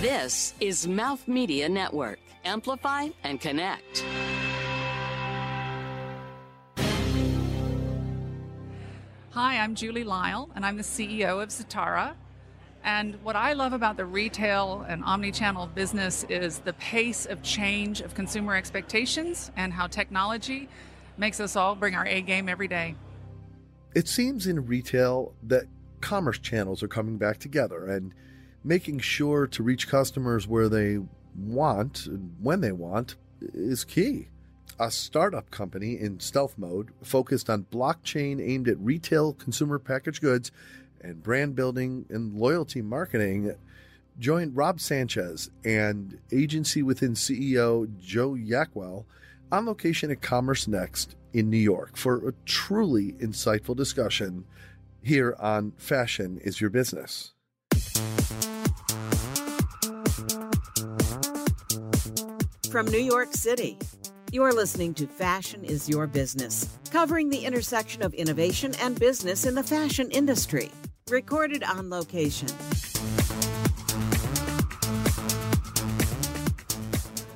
This is Mouth Media Network. Amplify and connect. Hi, I'm Julie Lyle, and I'm the CEO of Zatara. And what I love about the retail and omni-channel business is the pace of change of consumer expectations and how technology makes us all bring our A game every day. It seems in retail that commerce channels are coming back together and making sure to reach customers where they want and when they want is key. A startup company in stealth mode focused on blockchain aimed at retail consumer packaged goods and brand building and loyalty marketing joined Rob Sanchez and agency within CEO Joe Yakuel on location at Commerce Next in New York for a truly insightful discussion here on Fashion is Your Business. From New York City, you're listening to Fashion is Your Business, covering the intersection of innovation and business in the fashion industry. Recorded on location.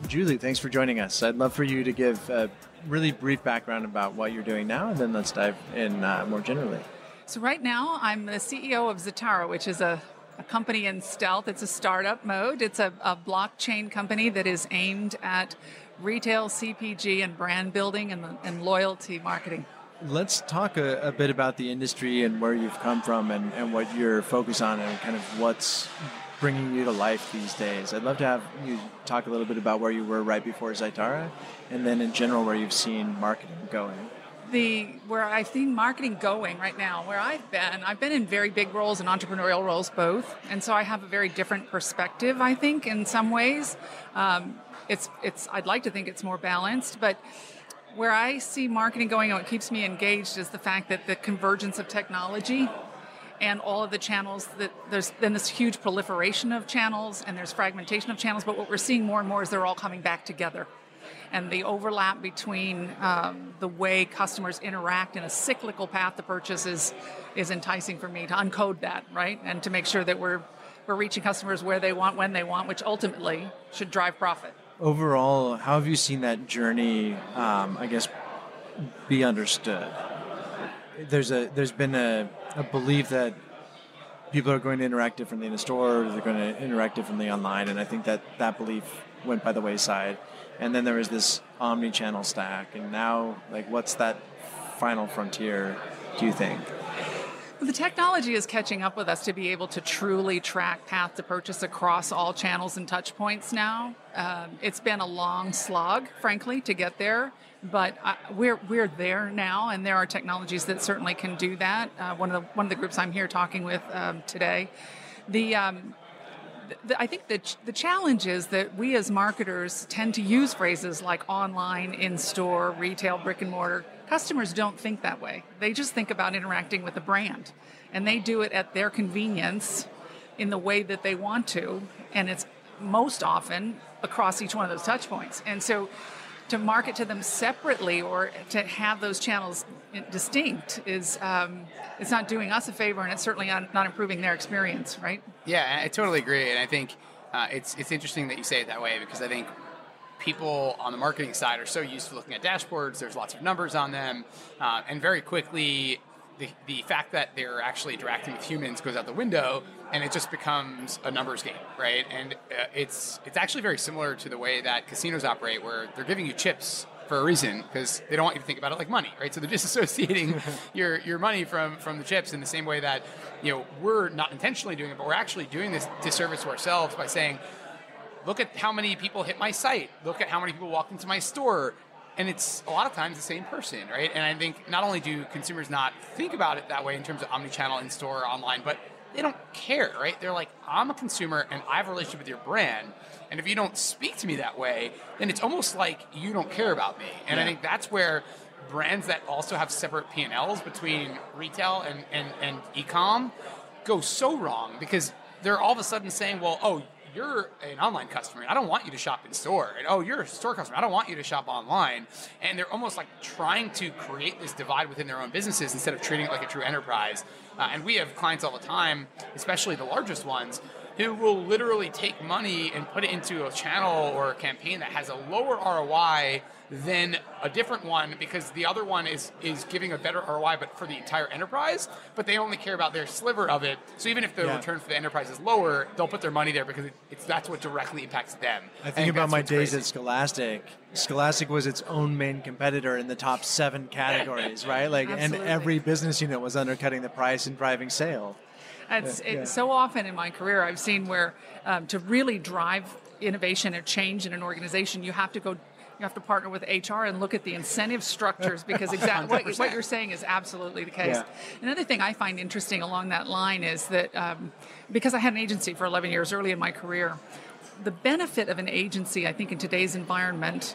Julie, thanks for joining us. I'd love for you to give a really brief background about what you're doing now, and then let's dive in uh, more generally. So, right now, I'm the CEO of Zatara, which is a, a company in stealth. It's a startup mode, it's a, a blockchain company that is aimed at retail, CPG, and brand building and, and loyalty marketing. Let's talk a, a, bit about the industry and where you've come from and, and what you're focused on and kind of what's bringing you to life these days. I'd love to have you talk a little bit about where you were right before Zatara and then in general where you've seen marketing going. The where I've seen marketing going right now, where I've been, I've been in very big roles and entrepreneurial roles both, and so I have a very different perspective. I think in some ways, um, it's it's. I'd like to think it's more balanced, but where I see marketing going and what keeps me engaged is the fact that the convergence of technology and all of the channels that there's then this huge proliferation of channels and there's fragmentation of channels but what we're seeing more and more is they're all coming back together and the overlap between um, the way customers interact in a cyclical path to purchase is, is enticing for me to uncode that right and to make sure that we're we're reaching customers where they want when they want which ultimately should drive profit overall, how have you seen that journey? Um, I guess be understood. There's a there's been a, a belief that people are going to interact differently in the store, they're going to interact differently online, and I think that that belief went by the wayside. And then there was this omni-channel stack, and now like what's that final frontier? Do you think? The technology is catching up with us to be able to truly track path to purchase across all channels and touch points now. Um, it's been a long slog, frankly, to get there, but I, we're we're there now, and there are technologies that certainly can do that. Uh, one of the one of the groups I'm here talking with um, today, the um, I think the, the challenge is that we as marketers tend to use phrases like online, in store, retail, brick and mortar. Customers don't think that way. They just think about interacting with a brand. And they do it at their convenience in the way that they want to. And it's most often across each one of those touch points. And so to market to them separately or to have those channels distinct is um, it's not doing us a favor and it's certainly not, improving their experience right? Yeah i totally agree. And i think uh, it's it's interesting that you say it that way because i think people on the marketing side are so used to looking at dashboards. There's lots of numbers on them uh, and very quickly the, the fact that they're actually interacting with humans goes out the window and it just becomes a numbers game right? And uh, it's it's actually very similar to the way that casinos operate where they're giving you chips for a reason because they don't want you to think about it like money right? So they're disassociating your your money from from the chips in the same way that you know we're not intentionally doing it but we're actually doing this disservice to ourselves by saying look at how many people hit my site. Look at how many people walked into my store and it's a lot of times the same person, right? And I think not only do consumers not think about it that way in terms of omni-channel in store, or online, but they don't care, right? They're like, I'm a consumer and I have a relationship with your brand. And if you don't speak to me that way, then it's almost like you don't care about me. And yeah. I think that's where brands that also have separate P&Ls between retail and, and, and e-com go so wrong because they're all of a sudden saying, well, oh, you're an online customer. I don't want you to shop in store. And, oh, you're a store customer. I don't want you to shop online. And they're almost like trying to create this divide within their own businesses instead of treating it like a true enterprise. Uh, and we have clients all the time, especially the largest ones, who will literally take money and put it into a channel or a campaign that has a lower ROI than a different one because the other one is is giving a better ROI but for the entire enterprise, but they only care about their sliver of it. So even if the Yeah. return for the enterprise is lower, they'll put their money there because it's that's what directly impacts them. I think about my days crazy. at Scholastic. Scholastic was its own main competitor in the top seven categories, right? Like, and every business unit was undercutting the price and driving sale. It's, Yeah, so often in my career I've seen where um, to really drive innovation or change in an organization, you have to go. You have to partner with HR and look at the incentive structures because exactly what, what you're saying is absolutely the case. Yeah. Another thing I find interesting along that line is that um, because I had an agency for 11 years early in my career, the benefit of an agency, I think, in today's environment,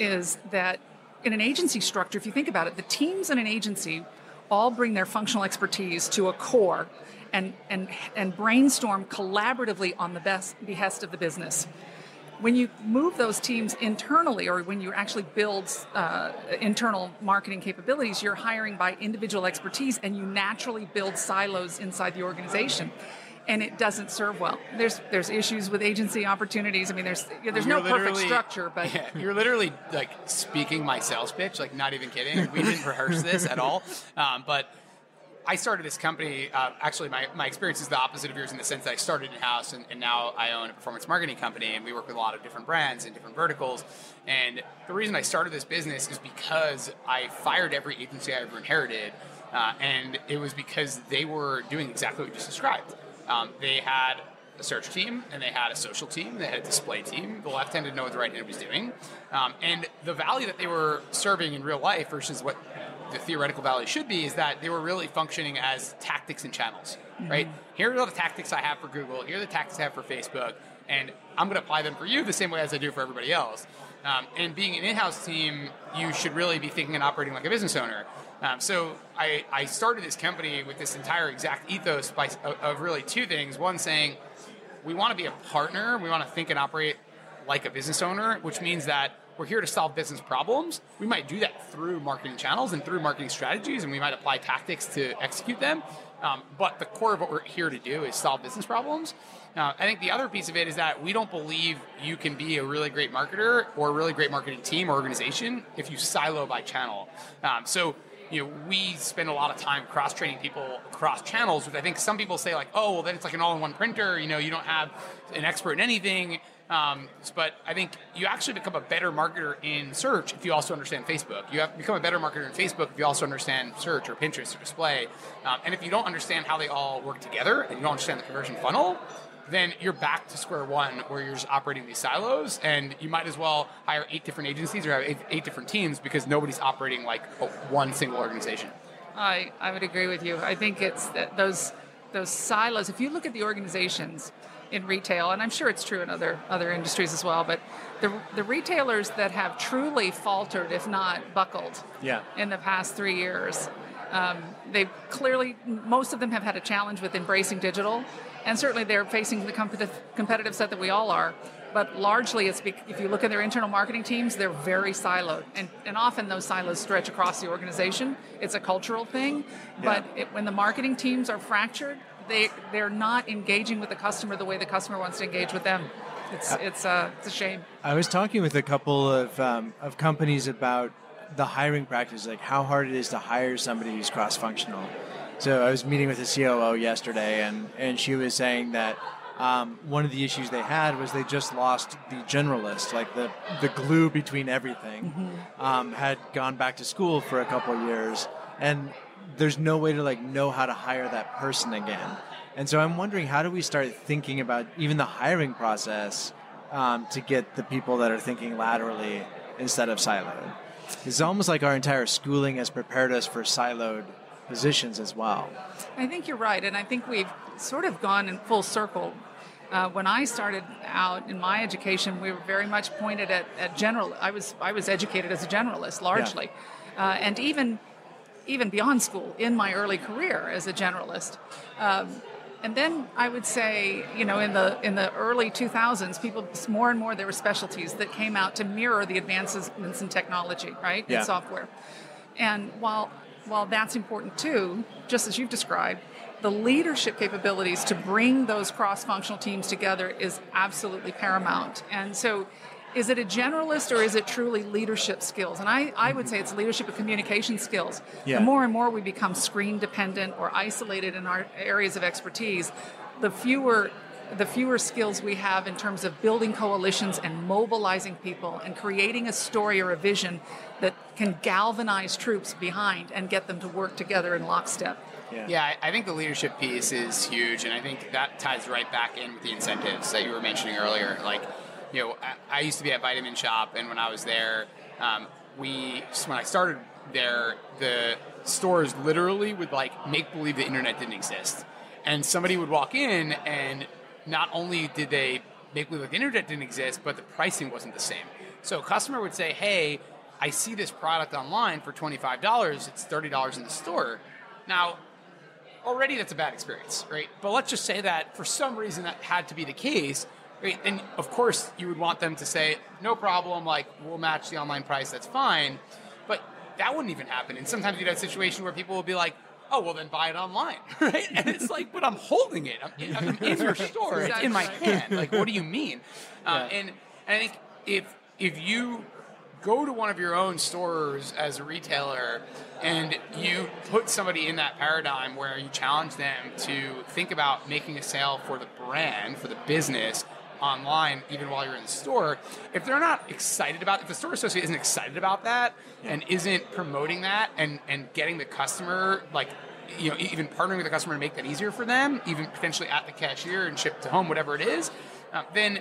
is that in an agency structure, if you think about it, the teams in an agency all bring their functional expertise to a core and, and, and brainstorm collaboratively on the best behest of the business. When you move those teams internally, or when you actually build uh, internal marketing capabilities, you're hiring by individual expertise, and you naturally build silos inside the organization, and it doesn't serve well. There's there's issues with agency opportunities. I mean, there's there's no You're perfect structure, but Yeah, you're literally like speaking my sales pitch, like not even kidding. We didn't rehearse this at all, um, but I started this company. Uh, actually, my, my experience is the opposite of yours in the sense that I started in house and, and now I own a performance marketing company, and we work with a lot of different brands and different verticals. And the reason I started this business is because I fired every agency I ever inherited, uh, and it was because they were doing exactly what you just described. Um, they had a search team and they had a social team, they had a display team. The left hand didn't know what the right hand was doing. Um, and the value that they were serving in real life versus what the theoretical value should be is that they were really functioning as tactics and channels, right? Here are all the tactics I have for Google, here are the tactics I have for Facebook, and I'm going to apply them for you the same way as I do for everybody else. Um, and being an in-house team, you should really be thinking and operating like a business owner. Um, so I, I started this company with this entire exact ethos by, of, of really two things. One saying, we want to be a partner. We want to think and operate like a business owner, which means that we're here to solve business problems. We might do that through marketing channels and through marketing strategies, and we might apply tactics to execute them. Um, but the core of what we're here to do is solve business problems. Uh, I think the other piece of it is that we don't believe you can be a really great marketer or a really great marketing team or organization if you silo by channel. Um, so you know, we spend a lot of time cross training people across channels, which I think some people say like, oh, well, then it's like an all-in-one printer. You know, you don't have an expert in anything. Um, but I think you actually become a better marketer in search if you also understand Facebook. You have become a better marketer in Facebook if you also understand search or Pinterest or display. Um, and if you don't understand how they all work together and you don't understand the conversion funnel, then you're back to square one where you're just operating these silos and you might as well hire eight different agencies or have eight, eight different teams because nobody's operating like a- one single organization. I, I would agree with you. I think it's those those silos. If you look at the organizations in retail, and I'm sure it's true in other other industries as well, but the the retailers that have truly faltered, if not buckled, Yeah. in the past three years, um, they clearly most of them have had a challenge with embracing digital, and certainly they're facing the competitive competitive set that we all are. But largely, it's bec- if you look at their internal marketing teams, they're very siloed, and, and often those silos stretch across the organization. It's a cultural thing, but it, when the marketing teams are fractured, they they're not engaging with the customer the way the customer wants to engage with them. It's it's uh, it's a shame. I was talking with a couple of, um, of companies about the hiring practice, like how hard it is to hire somebody who's cross functional. So I was meeting with a COO yesterday, and, and she was saying that um, one of the issues they had was they just lost the generalist, like the, the glue between everything, um, had gone back to school for a couple of years, and there's no way to like know how to hire that person again. And so I'm wondering, how do we start thinking about even the hiring process um, to get the people that are thinking laterally instead of siloed? It's almost like our entire schooling has prepared us for siloed positions as well. I think you're right, and I think we've sort of gone in full circle. Uh, when I started out in my education, we were very much pointed at, at general. I was I was educated as a generalist largely, uh, and even even beyond school in my early career as a generalist. Um, and then I would say, you know, in the in the early 2000s, people more and more there were specialties that came out to mirror the advancements in technology, right, Yeah. in software. And while while that's important too, just as you've described, the leadership capabilities to bring those cross-functional teams together is absolutely paramount. And so is it a generalist or is it truly leadership skills? And I, I would say it's leadership and communication skills. Yeah. The more and more we become screen dependent or isolated in our areas of expertise, the fewer the fewer skills we have in terms of building coalitions and mobilizing people and creating a story or a vision that can galvanize troops behind and get them to work together in lockstep. Yeah. Yeah, I I think the leadership piece is huge, and I think that ties right back in with the incentives that you were mentioning earlier. Like, you know, I, I used to be at Vitamin Shoppe, and when I was there, um, we when I started there, the stores literally would like make believe the internet didn't exist, and somebody would walk in, and not only did they make believe the internet didn't exist, but the pricing wasn't the same. So a customer would say, "Hey, I see this product online for twenty five dollars. It's thirty dollars in the store." Now already that's a bad experience, right? But let's just say that for some reason that had to be the case, right? Then of course you would want them to say, no problem, like we'll match the online price, that's fine. But that wouldn't even happen. And sometimes you'd have a situation where people will be like, oh, well then buy it online, right? And it's like, but I'm holding it. I'm in, I'm in your store. It's in my hand. Like, what do you mean? Uh, and, and I think if if you go to one of your own stores as a retailer and you put somebody in that paradigm where you challenge them to think about making a sale for the brand, for the business online, even while you're in the store, if they're not excited about if the store associate isn't excited about that and isn't promoting that and, and getting the customer like you know, even partnering with the customer to make that easier for them, even potentially at the cashier and shipped to home, whatever it is, uh, then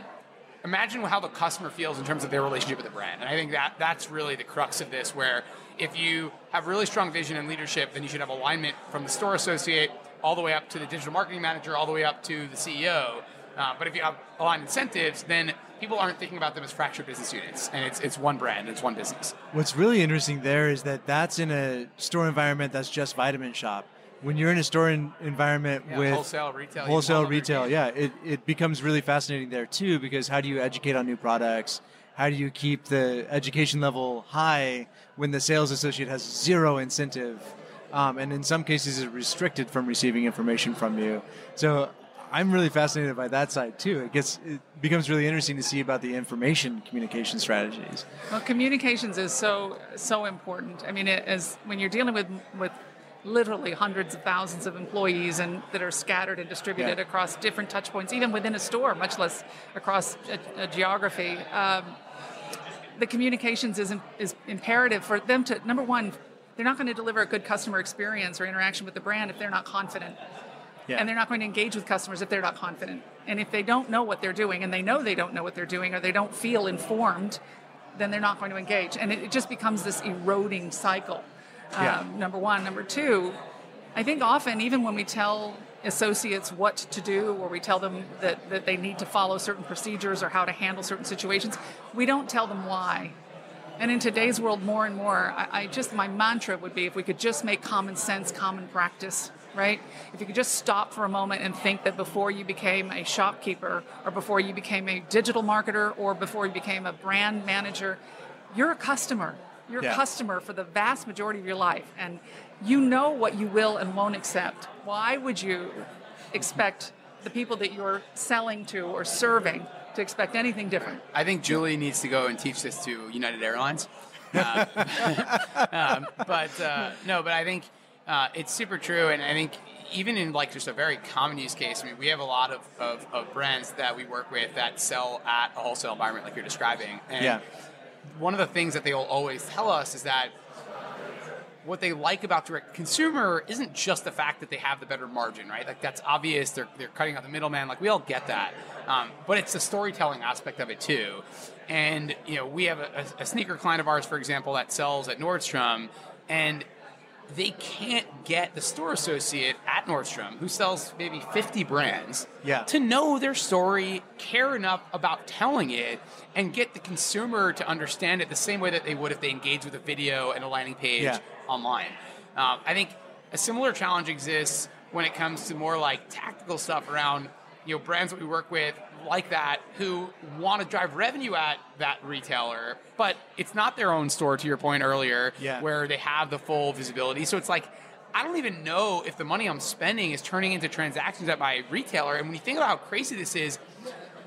imagine how the customer feels in terms of their relationship with the brand. And I think that that's really the crux of this, where if you have really strong vision and leadership, then you should have alignment from the store associate all the way up to the digital marketing manager, all the way up to the CEO. Uh, but if you have aligned incentives, then people aren't thinking about them as fractured business units, and it's it's one brand, it's one business. What's really interesting there is that that's in a store environment that's just Vitamin Shoppe. When you're in a store in, environment Yeah, with wholesale, retail, wholesale retail, yeah, it, it becomes really fascinating there too because how do you educate on new products? How do you keep the education level high when the sales associate has zero incentive, um, and in some cases is restricted from receiving information from you? So I'm really fascinated by that side too. It gets it becomes really interesting to see about the information communication strategies. Well, communications is so so important. I mean, it, as when you're dealing with with literally hundreds of thousands of employees and that are scattered and distributed Yeah. across different touch points, even within a store, much less across a, a geography. Um, the communications is, is imperative for them to number one they're not going to deliver a good customer experience or interaction with the brand if they're not confident Yeah. and they're not going to engage with customers if they're not confident. And if they don't know what they're doing and they know they don't know what they're doing or they don't feel informed then they're not going to engage. And it, it just becomes this eroding cycle. Yeah. um, number one. Number two i think often even when we tell associates what to do or we tell them that, that they need to follow certain procedures or how to handle certain situations we don't tell them why. And in today's world, more and more, I, I just my mantra would be if we could just make common sense common practice, right? If you could just stop for a moment and think that before you became a shopkeeper, or before you became a digital marketer, or before you became a brand manager, you're a customer. You're Yeah. a customer for the vast majority of your life, and you know what you will and won't accept. Why would you expect the people that you're selling to or serving to expect anything different? I think Julie needs to go and teach this to United Airlines. Um, um, but uh, no, but I think uh, it's super true, and I think even in like just a very common use case, I mean, we have a lot of, of, of brands that we work with that sell at a wholesale environment like you're describing. And Yeah. one of the things that they'll always tell us is that what they like about direct consumer isn't just the fact that they have the better margin, right? Like that's obvious. They're, they're cutting out the middleman. Like we all get that, um, but it's the storytelling aspect of it too. And you know, we have a, a, a sneaker client of ours, for example, that sells at Nordstrom, and they can't get the store associate at Nordstrom who sells maybe 50 brands Yeah. to know their story, care enough about telling it, and get the consumer to understand it the same way that they would if they engage with a video and a landing page Yeah. online. Um, I think a similar challenge exists when it comes to more like tactical stuff around you know brands that we work with like that who want to drive revenue at that retailer, but it's not their own store. To your point earlier, Yeah. where they have the full visibility. So it's like I don't even know if the money I'm spending is turning into transactions at my retailer. And when you think about how crazy this is,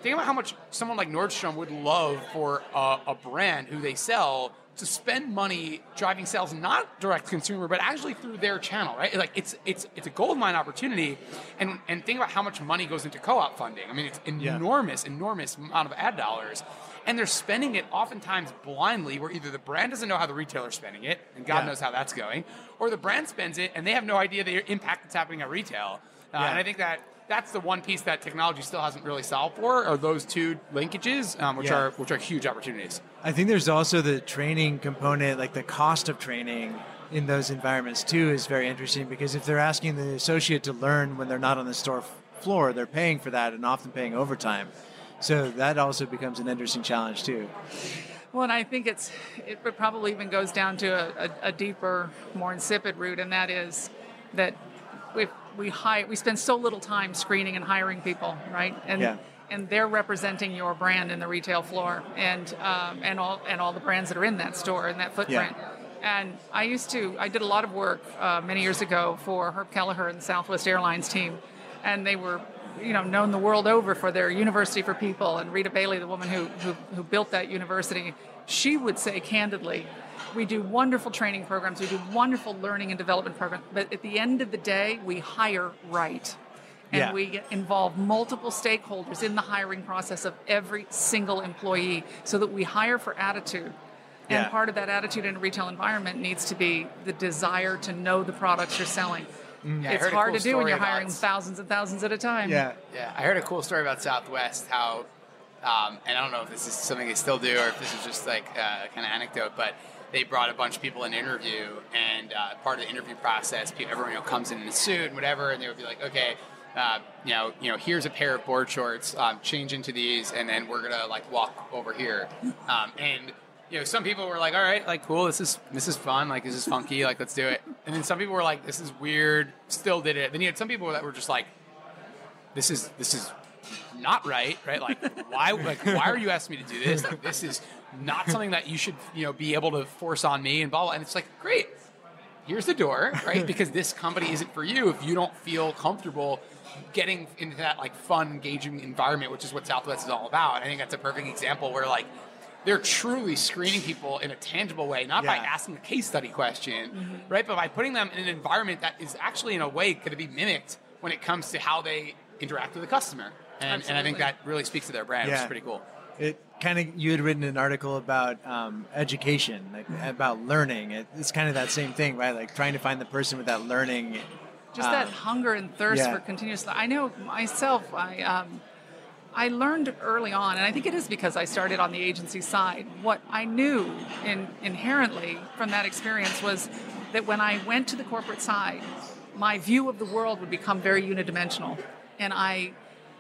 think about how much someone like Nordstrom would love for a, a brand who they sell to spend money driving sales not direct to consumer but actually through their channel right? Like it's it's it's a gold mine opportunity. And and think about how much money goes into co-op funding. I mean it's enormous enormous amount of ad dollars. And they're spending it oftentimes blindly where either the brand doesn't know how the retailer's spending it and god Yeah. knows how that's going or the brand spends it and they have no idea the impact that's happening at retail. Uh, Yeah. and i think that that's the one piece that technology still hasn't really solved for are those two linkages um, which Yeah. are which are huge opportunities I think there's also the training component, like the cost of training in those environments too, is very interesting because if they're asking the associate to learn when they're not on the store f- floor, they're paying for that and often paying overtime. So that also becomes an interesting challenge too. Well, and I think it's it probably even goes down to a, a, a deeper, more insipid root, and that is that we we hire we spend so little time screening and hiring people, right? And Yeah. and they're representing your brand in the retail floor, and um, and all and all the brands that are in that store and that footprint. Yeah. And I used to I did a lot of work uh, many years ago for Herb Kelleher and the Southwest Airlines team, and they were you know known the world over for their university for people and rita bailey the woman who, who, who built that university she would say candidly we do wonderful training programs we do wonderful learning and development programs but at the end of the day we hire right and Yeah. we involve multiple stakeholders in the hiring process of every single employee so that we hire for attitude and Yeah. part of that attitude in a retail environment needs to be the desire to know the products you're selling Yeah, it's hard cool to do when you're about- hiring thousands and thousands at a time Yeah. Yeah, I heard a cool story about Southwest. How, um, and I don't know if this is something they still do or if this is just like uh, kind of anecdote, but they brought a bunch of people in an interview, and uh, part of the interview process, pe- everyone you know, comes in in a suit and whatever, and they would be like, okay. Uh, you know, you know. Here's a pair of board shorts. Um, change into these, and then we're gonna like walk over here. Um, and you know, some people were like, "All right, like cool. This is this is fun. Like this is funky. Like let's do it." And then some people were like, "This is weird." Still did it. Then you had some people that were just like, this is this is not right, right? Like why like why are you asking me to do this? Like this is not something that you should you know be able to force on me and blah blah. And it's like great, here's the door, right? Because this company isn't for you if you don't feel comfortable getting into that like fun, engaging environment, which is what Southwest is all about. I think that's a perfect example where like they're truly screening people in a tangible way, not by asking a case study question, mm-hmm. right? But by putting them in an environment that is actually in a way going to be mimicked when it comes to how they interact with the customer. And, and I think that really speaks to their brand, which is pretty cool. It kind of you had written an article about um, education, like about learning. It, it's kind of that same thing, right? Like trying to find the person with that learning. just um, that hunger and thirst yeah. for continuous i know myself i um, i learned early on and i think it is because i started on the agency side what i knew in, inherently from that experience was that when i went to the corporate side my view of the world would become very unidimensional and i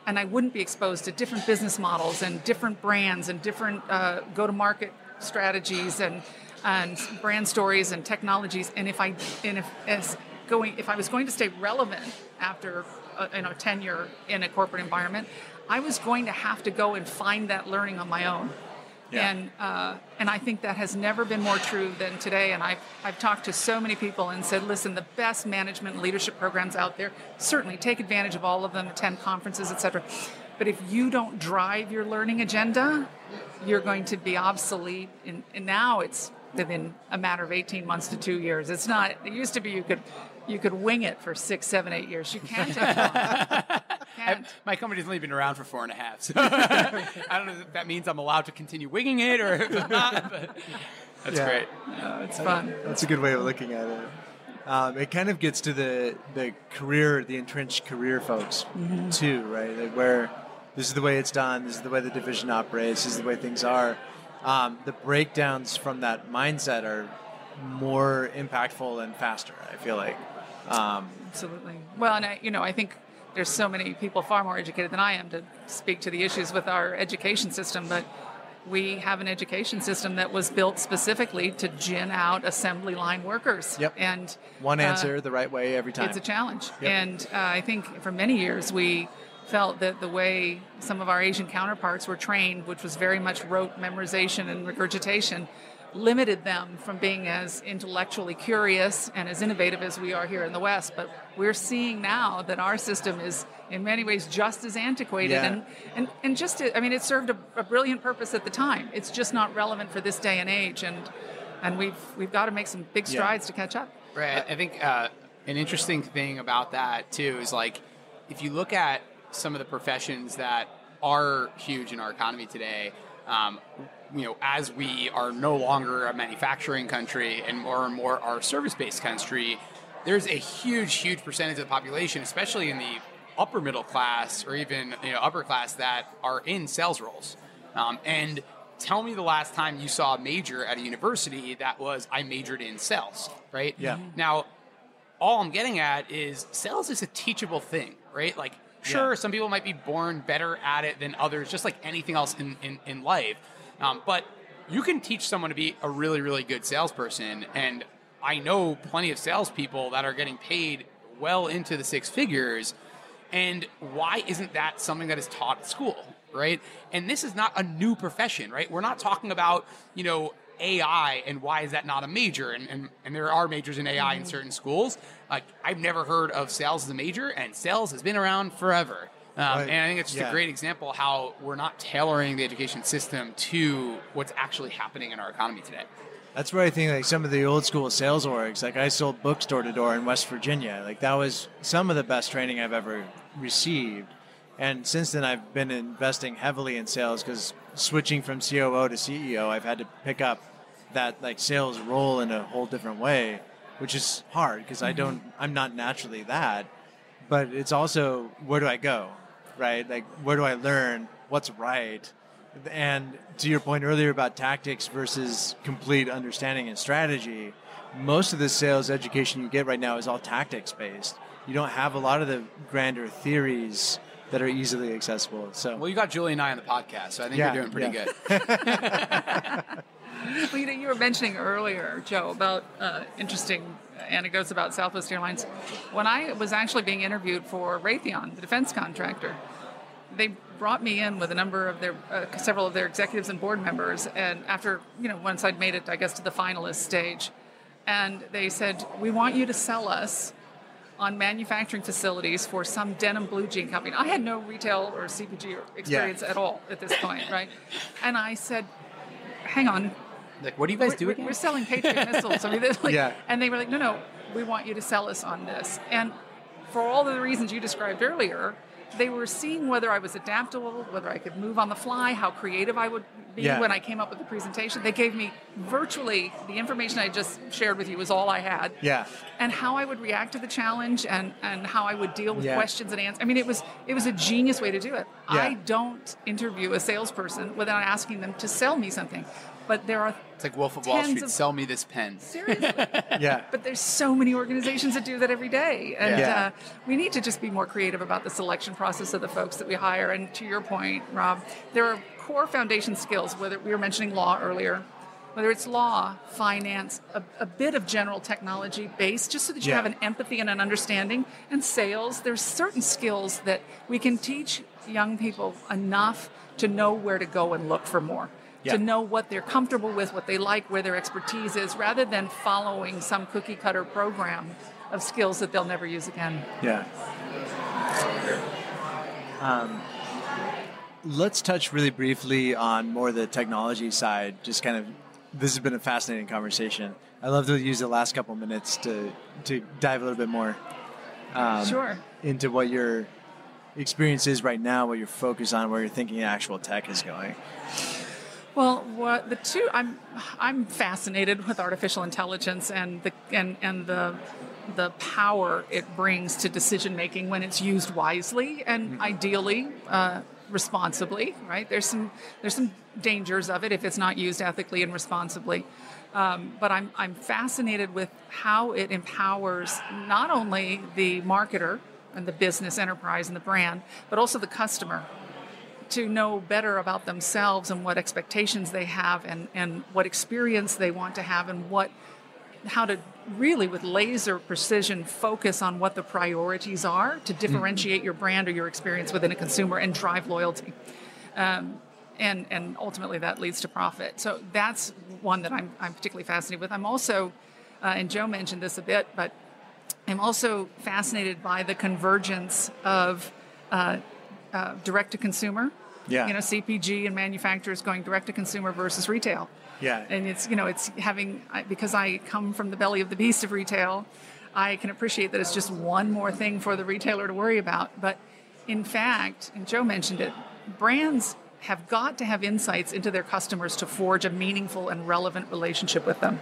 and i wouldn't be exposed to different business models and different brands and different uh, go-to-market strategies and and brand stories and technologies. And if i and if as going if i was going to stay relevant after uh, you know tenure in a corporate environment i was going to have to go and find that learning on my own Yeah. and uh, and I think that has never been more true than today. And I've I've talked to so many people and said, listen, the best management and leadership programs out there. Certainly, take advantage of all of them, attend conferences, etc. But if you don't drive your learning agenda, you're going to be obsolete. And, and now it's within a matter of 18 months to two years. It's not. It used to be you could you could wing it for six, seven, eight years. You can't. anymore. Can't. My company's only been around for four and a half, so I don't know if that means I'm allowed to continue winging it or if not. But that's Yeah. great. Oh, it's fun. That's a good way of looking at it. Um, it kind of gets to the the career, the entrenched career folks too, right? Like where this is the way it's done, this is the way the division operates, this is the way things are. Um, the breakdowns from that mindset are more impactful and faster. I feel like. Um, Absolutely. Well, and I, you know, I think there's so many people far more educated than I am to speak to the issues with our education system, but we have an education system that was built specifically to gin out assembly line workers. Yep. And one uh, answer the right way every time. it's a challenge. Yep. And uh, I think for many years we felt that the way some of our Asian counterparts were trained, which was very much rote memorization and regurgitation, limited them from being as intellectually curious and as innovative as we are here in the West. But we're seeing now that our system is, in many ways, just as antiquated Yeah. and, and, and just, I mean, it served a, a brilliant purpose at the time. It's just not relevant for this day and age. And, and we've, we've got to make some big Yeah. strides to catch up. Right. I think uh, an interesting thing about that too is like if you look at some of the professions that are huge in our economy today, um, you know, as we are no longer a manufacturing country and more and more are service-based country, there's a huge, huge percentage of the population, especially in the upper middle class or even you know upper class, that are in sales roles. Um, and tell me the last time you saw a major at a university that was I majored in sales, right? Yeah. Now, all I'm getting at is sales is a teachable thing, right? Like, sure, Yeah. some people might be born better at it than others, just like anything else in, in, in life. Um, but you can teach someone to be a really, really good salesperson. And I know plenty of salespeople that are getting paid well into the six figures. And why isn't that something that is taught at school, right? And this is not a new profession, right? We're not talking about, you know, AI and why is that not a major? And, and, and there are majors in AI in certain schools. Like, I've never heard of sales as a major, and sales has been around forever. Um, Right. And I think it's just Yeah. a great example how we're not tailoring the education system to what's actually happening in our economy today. That's where I think like some of the old school sales orgs, like I sold books door to door in West Virginia. Like that was some of the best training I've ever received. And since then, I've been investing heavily in sales because switching from COO to CEO, I've had to pick up that like sales role in a whole different way, which is hard because I don't, I'm not naturally that. But it's also where do I go, right? Like where do I learn what's right? And to your point earlier about tactics versus complete understanding and strategy, most of the sales education you get right now is all tactics based. You don't have a lot of the grander theories that are easily accessible. So Well, you got Julie and I on the podcast, so I think Yeah, you're doing pretty yeah. good. Well, you know, you were mentioning earlier, Joe, about uh, interesting anecdotes about Southwest Airlines. When I was actually being interviewed for Raytheon, the defense contractor, they brought me in with a number of their, uh, several of their executives and board members, and after, you know, once I'd made it, I guess, to the finalist stage, and they said, "We want you to sell us." On manufacturing facilities for some denim blue jean company. I had no retail or CPG experience at all at this point, right? And I said, hang on, like, what do you guys we're, do we're- again? we're selling Patriot missiles. I mean, like, Yeah. and they were like, no, no, we want you to sell us on this. And for all the reasons you described earlier, they were seeing whether I was adaptable, whether I could move on the fly, how creative I would be Yeah. when I came up with the presentation. They gave me virtually the information I just shared with you was all I had. yeah, And how I would react to the challenge and, and how I would deal with Yeah. questions and answers. I mean, it was it was a genius way to do it. Yeah. I don't interview a salesperson without asking them to sell me something. But there are It's like Wolf of Wall Street. of- Sell me this pen. seriously. yeah. but there's so many organizations that do that every day, and Yeah. uh, we need to just be more creative about the selection process of the folks that we hire. And to your point, Rob, there are core foundation skills. Whether we were mentioning law earlier, whether it's law, finance, a, a bit of general technology base, just so that you Yeah. have an empathy and an understanding, and sales. There's certain skills that we can teach young people enough to know where to go and look for more Yeah. to know what they're comfortable with, what they like, where their expertise is, rather than following some cookie cutter program of skills that they'll never use again. Yeah. Um, let's touch really briefly on more the technology side. Just kind of, this has been a fascinating conversation. I love to use the last couple minutes to to dive a little bit more um, Sure. into what your experience is right now, what you're focused on, where you're thinking actual tech is going. Well, what the two I'm I'm fascinated with artificial intelligence and the and and the the power it brings to decision making when it's used wisely and ideally uh, responsibly. Right? There's some there's some dangers of it if it's not used ethically and responsibly. Um, but I'm I'm fascinated with how it empowers not only the marketer and the business enterprise and the brand, but also the customer to know better about themselves and what expectations they have and, and what experience they want to have and what how to really with laser precision focus on what the priorities are to differentiate your brand or your experience within a consumer and drive loyalty um, and and ultimately that leads to profit. So that's one that I'm I'm particularly fascinated with. I'm also, uh, and Joe mentioned this a bit, but I'm also fascinated by the convergence of uh, uh, direct to consumer. Yeah. You know, CPG and manufacturers going direct to consumer versus retail. Yeah. And it's you know it's having because I come from the belly of the beast of retail, I can appreciate that it's just one more thing for the retailer to worry about. But in fact, and Joe mentioned it, brands have got to have insights into their customers to forge a meaningful and relevant relationship with them.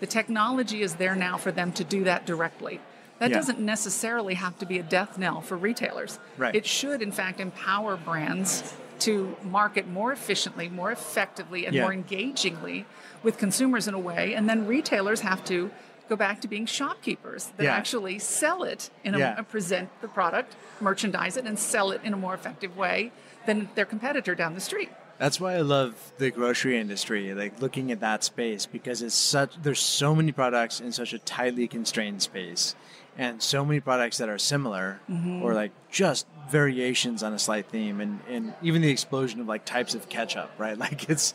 The technology is there now for them to do that directly. That Yeah. doesn't necessarily have to be a death knell for retailers. Right. It should, in fact, empower brands to market more efficiently, more effectively, and Yeah. more engagingly with consumers in a way. And then retailers have to go back to being shopkeepers that Yeah. actually sell it in a, Yeah. present the product, merchandise it, and sell it in a more effective way than their competitor down the street. That's why I love the grocery industry, like looking at that space because it's such there's so many products in such a tightly constrained space and so many products that are similar or like just variations on a slight theme and, and even the explosion of like types of ketchup, right? Like it's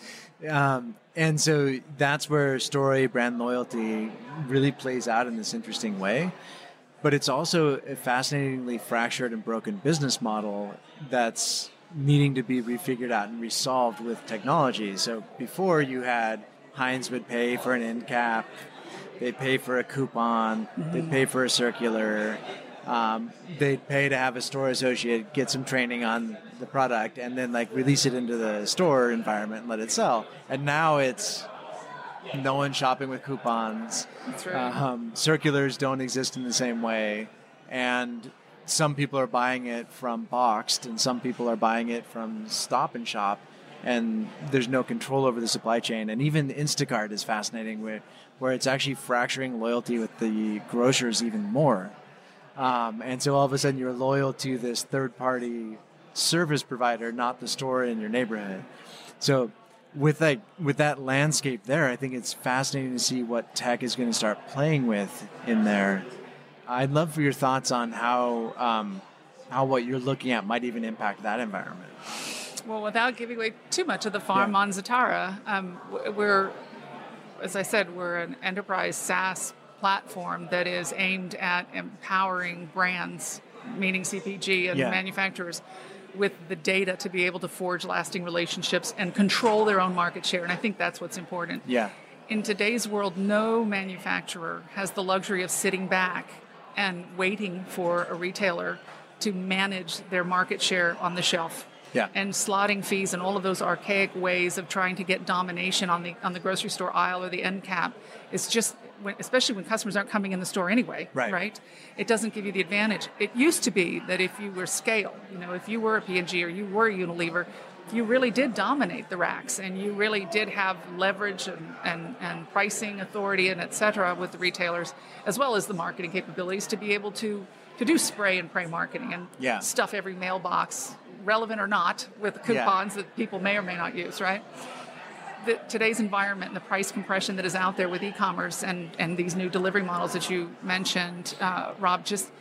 um, and so that's where story brand loyalty really plays out in this interesting way but it's also a fascinatingly fractured and broken business model that's needing to be refigured out and resolved with technology. So before you had Heinz would pay for an end cap, they'd pay for a coupon, they'd pay for a circular, um, they'd pay to have a store associate get some training on the product and then like release it into the store environment and let it sell. And now it's no one shopping with coupons. That's right. Um, circulars don't exist in the same way, and some people are buying it from boxed, and some people are buying it from Stop and Shop, and there's no control over the supply chain. And even Instacart is fascinating, where where it's actually fracturing loyalty with the grocers even more. Um, and so all of a sudden you're loyal to this third party service provider, not the store in your neighborhood. So with like with that landscape there, I think it's fascinating to see what tech is going to start playing with in there. I'd love for your thoughts on how um, how what you're looking at might even impact that environment. Well, without giving away too much of the farm Yeah. on Zatara, um, we're, as I said, we're an enterprise SaaS platform that is aimed at empowering brands, meaning CPG and Yeah. manufacturers, with the data to be able to forge lasting relationships and control their own market share. And I think that's what's important. Yeah, In today's world, no manufacturer has the luxury of sitting back and waiting for a retailer to manage their market share on the shelf. Yeah. And slotting fees and all of those archaic ways of trying to get domination on the on the grocery store aisle or the end cap is just when, especially when customers aren't coming in the store anyway, Right. right? It doesn't give you the advantage. It used to be that if you were scale, you know, if you were a P&G or you were a Unilever, you really did dominate the racks and you really did have leverage and, and, and pricing authority and et cetera with the retailers as well as the marketing capabilities to be able to to do spray and pray marketing and Yeah. stuff every mailbox relevant or not with Yeah. coupons that people may or may not use right the, today's environment and the price compression that is out there with e-commerce and, and these new delivery models that you mentioned, uh, Rob, just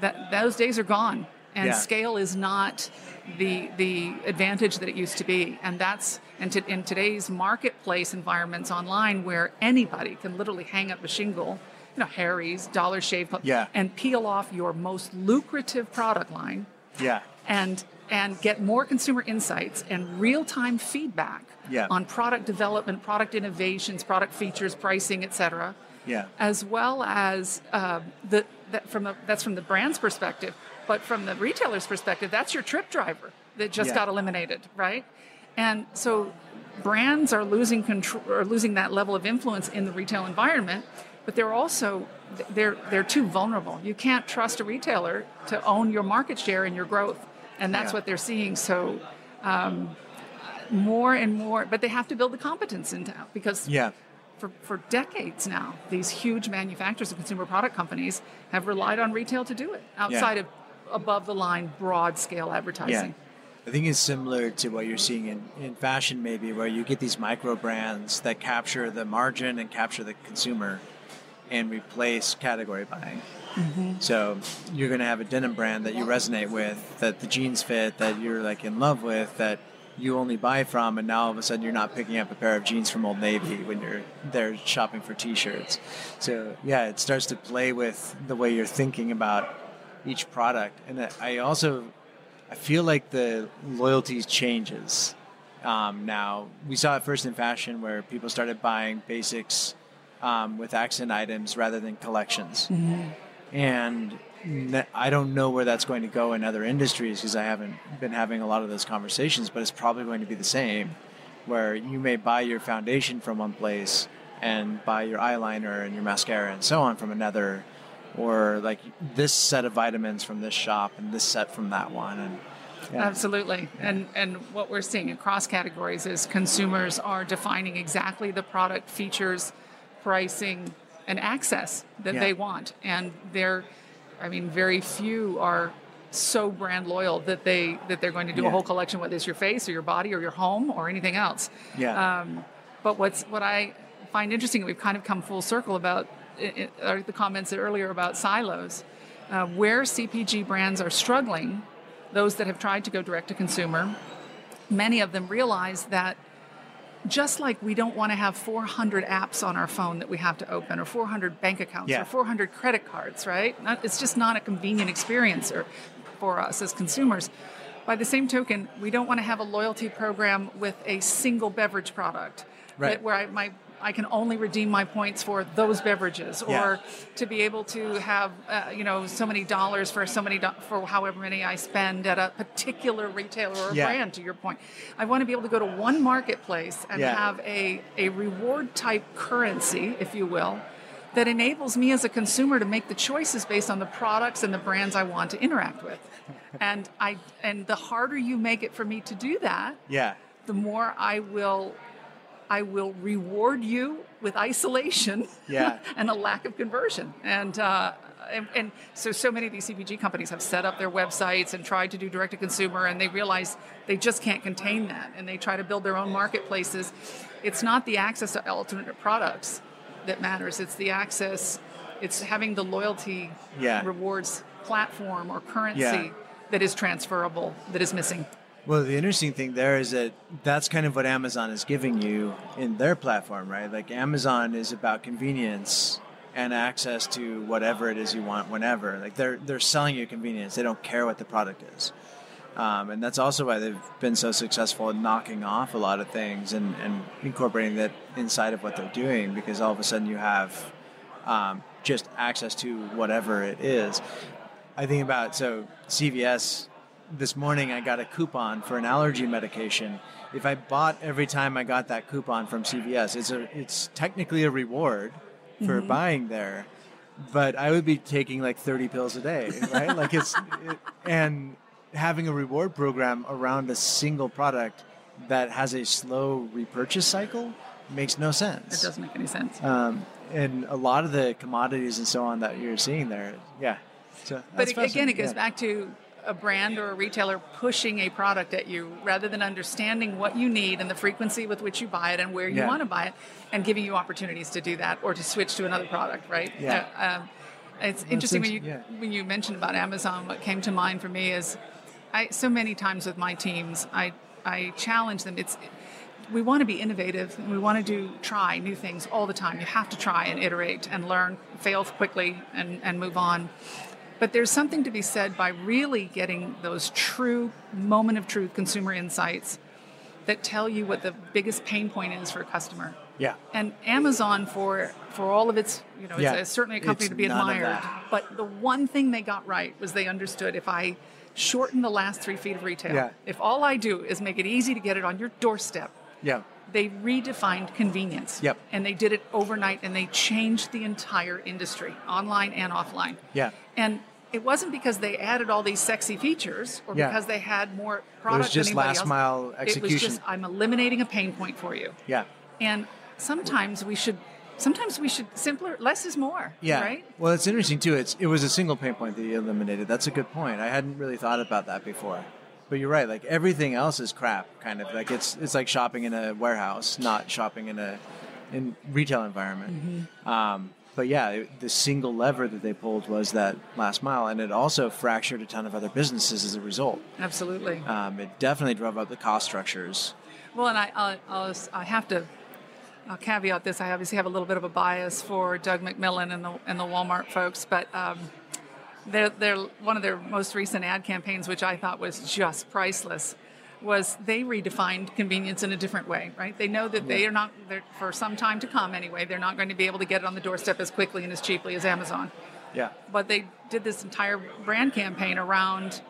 that those days are gone, and Yeah. scale is not the the advantage that it used to be, and that's and to, in today's marketplace environments online where anybody can literally hang up a shingle, you know, Harry's, Dollar Shave Club, Yeah. and peel off your most lucrative product line yeah, and and get more consumer insights and real-time feedback Yeah. on product development, product innovations, product features, pricing, et cetera. Yeah. As well as uh, the that from the, that's from the brand's perspective, but from the retailer's perspective, that's your trip driver that just Yeah. got eliminated, right? And so brands are losing control or losing that level of influence in the retail environment, but they're also they're they're too vulnerable. You can't trust a retailer to own your market share and your growth, and that's Yeah. what they're seeing. So um, more and more, but they have to build the competence into because yeah. for, for decades now, these huge manufacturers and consumer product companies have relied on retail to do it outside of above the line broad scale advertising. I think it's similar to what you're seeing in, in fashion, maybe, where you get these micro brands that capture the margin and capture the consumer and replace category buying. So you're going to have a denim brand that you resonate with, that the jeans fit, that you're like in love with, that you only buy from, and now all of a sudden you're not picking up a pair of jeans from Old Navy when you're there shopping for T-shirts. So yeah, it starts to play with the way you're thinking about each product, and I also I feel like the loyalty changes um, now. We saw it first in fashion where people started buying basics um, with accent items rather than collections, Mm-hmm. And I don't know where that's going to go in other industries because I haven't been having a lot of those conversations. But it's probably going to be the same, where you may buy your foundation from one place and buy your eyeliner and your mascara and so on from another, or like this set of vitamins from this shop and this set from that one. And yeah. Absolutely. And and what we're seeing across categories is consumers are defining exactly the product features, pricing, and access that Yeah. they want. And they're I mean, very few are so brand loyal that they that they're going to do Yeah. a whole collection, whether it's your face or your body or your home or anything else. Yeah. Um, but what's what I find interesting, we've kind of come full circle about i i the comments earlier about silos, uh, where CPG brands are struggling. Those that have tried to go direct to consumer, many of them realize that just like we don't want to have 400 apps on our phone that we have to open or 400 bank accounts Yeah. or 400 credit cards, right? Not, it's just not a convenient experience or, for us as consumers. By the same token, we don't want to have a loyalty program with a single beverage product Right. that- where I, my, I can only redeem my points for those beverages Yeah. or to be able to have uh, you know so many dollars for so many do- for however many I spend at a particular retailer or Yeah. brand to your point I want to be able to go to one marketplace and Yeah. have a, a reward type currency if you will that enables me as a consumer to make the choices based on the products and the brands I want to interact with and I and the harder you make it for me to do that yeah. the more I will I will reward you with isolation Yeah. and a lack of conversion. And, uh, and and so so many of these CPG companies have set up their websites and tried to do direct to consumer, and they realize they just can't contain that, and they try to build their own marketplaces. It's not the access to alternative products that matters; it's the access. It's having the loyalty Yeah. rewards platform or currency Yeah. that is transferable that is missing. Well, the interesting thing there is that that's kind of what Amazon is giving you in their platform, right? Like Amazon is about convenience and access to whatever it is you want whenever. Like they're they're selling you convenience. They don't care what the product is. Um, and that's also why they've been so successful in knocking off a lot of things and, and incorporating that inside of what they're doing because all of a sudden you have um, just access to whatever it is. I think about so CVS this morning I got a coupon for an allergy medication. If I bought every time I got that coupon from CVS, it's a it's technically a reward for buying there, but I would be taking like 30 pills a day, right? like it's it, and having a reward program around a single product that has a slow repurchase cycle makes no sense. It doesn't make any sense. Um, and a lot of the commodities and so on that you're seeing there, yeah. So But again, it goes yeah. back to a brand or a retailer pushing a product at you rather than understanding what you need and the frequency with which you buy it and where you Yeah. want to buy it and giving you opportunities to do that or to switch to another product, right? Yeah. Uh, um, it's interesting when you yeah. when you mentioned about Amazon. What came to mind for me is, I so many times with my teams, I I challenge them. It's we want to be innovative and we want to do try new things all the time. You have to try and iterate and learn, fail quickly and, and move on. But there's something to be said by really getting those true moment of truth consumer insights that tell you what the biggest pain point is for a customer. Yeah. And Amazon for for all of its, you know, Yeah. it's, it's certainly a company It's to be admired. But the one thing they got right was they understood if I shorten the last three feet of retail, Yeah. if all I do is make it easy to get it on your doorstep, Yeah. they redefined convenience. Yep. And they did it overnight and they changed the entire industry, online and offline. Yeah. And it wasn't because they added all these sexy features or Yeah. because they had more product just than anybody last else. mile It was execution. just I'm eliminating a pain point for you. Yeah. And sometimes we should sometimes we should simpler less is more. Yeah. Right? Well, it's interesting too. It's it was a single pain point that you eliminated. That's a good point. I hadn't really thought about that before. But you're right. Like everything else is crap. Kind of like it's it's like shopping in a warehouse, not shopping in a in retail environment. Mm-hmm. Um, but yeah, the single lever that they pulled was that last mile, and it also fractured a ton of other businesses as a result. Absolutely. Um, it definitely drove up the cost structures. Well, and I, I'll, I'll, I have to I'll caveat this. I obviously have a little bit of a bias for Doug McMillon and the and the Walmart folks, but um, they're, they're one of their most recent ad campaigns, which I thought was just priceless. Was they redefined convenience in a different way, right? They know that they are not, for some time to come anyway, they're not going to be able to get it on the doorstep as quickly and as cheaply as Amazon. Yeah. But they did this entire brand campaign around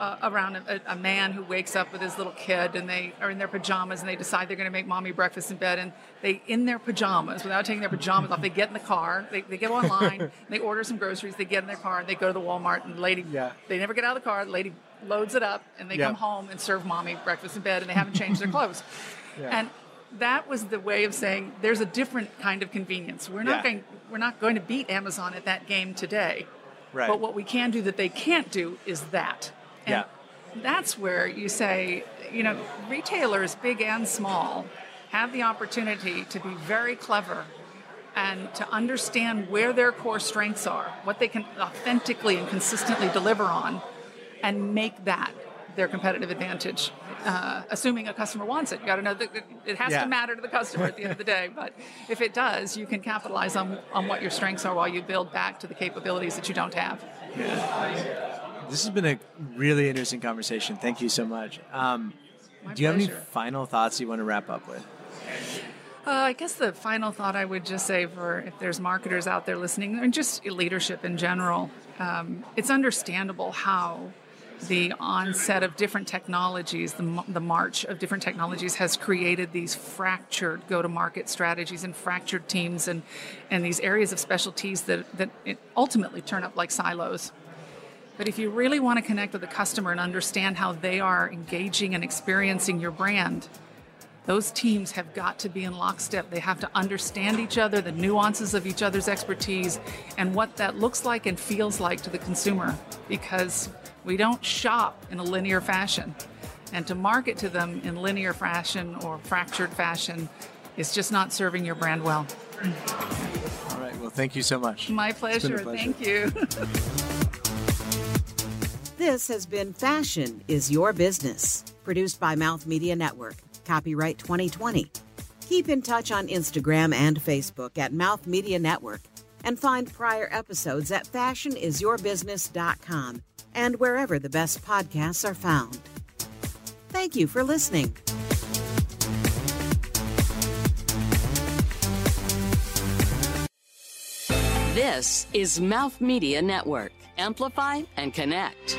uh, around a, a man who wakes up with his little kid and they are in their pajamas and they decide they're going to make mommy breakfast in bed and they in their pajamas without taking their pajamas off they get in the car they, they go online they order some groceries they get in their car and they go to the walmart and the lady Yeah. they never get out of the car the lady loads it up and they Yeah. come home and serve mommy breakfast in bed and they haven't changed their clothes and that was the way of saying there's a different kind of convenience we're not Yeah. going we're not going to beat amazon at that game today Right. but what we can do that they can't do is that. And Yeah. That's where you say, you know, retailers, big and small, have the opportunity to be very clever and to understand where their core strengths are, what they can authentically and consistently deliver on, and make that their competitive advantage. Uh, assuming a customer wants it, you got to know that it- has Yeah. to matter to the customer at the end of the day. But if it does, you can capitalize on, on what your strengths are while you build back to the capabilities that you don't have. This has been a really interesting conversation. Thank you so much. Um, do you have any final thoughts you want to wrap up with? Uh, I guess the final thought I would just say for if there's marketers out there listening, and just leadership in general, um, it's understandable how the onset of different technologies, the, the march of different technologies, has created these fractured go-to-market strategies and fractured teams, and and these areas of specialties that that ultimately turn up like silos. But if you really want to connect with the customer and understand how they are engaging and experiencing your brand, those teams have got to be in lockstep. They have to understand each other, the nuances of each other's expertise, and what that looks like and feels like to the consumer because we don't shop in a linear fashion. And to market to them in linear fashion or fractured fashion is just not serving your brand well. All right. Well, thank you so much. My It's been a pleasure. pleasure. Thank you. This has been Fashion is Your Business, produced by Mouth Media Network. Copyright 2020. Keep in touch on Instagram and Facebook at Mouth Media Network and find prior episodes at fashionisyourbusiness.com and wherever the best podcasts are found. Thank you for listening. This is Mouth Media Network. Amplify and connect.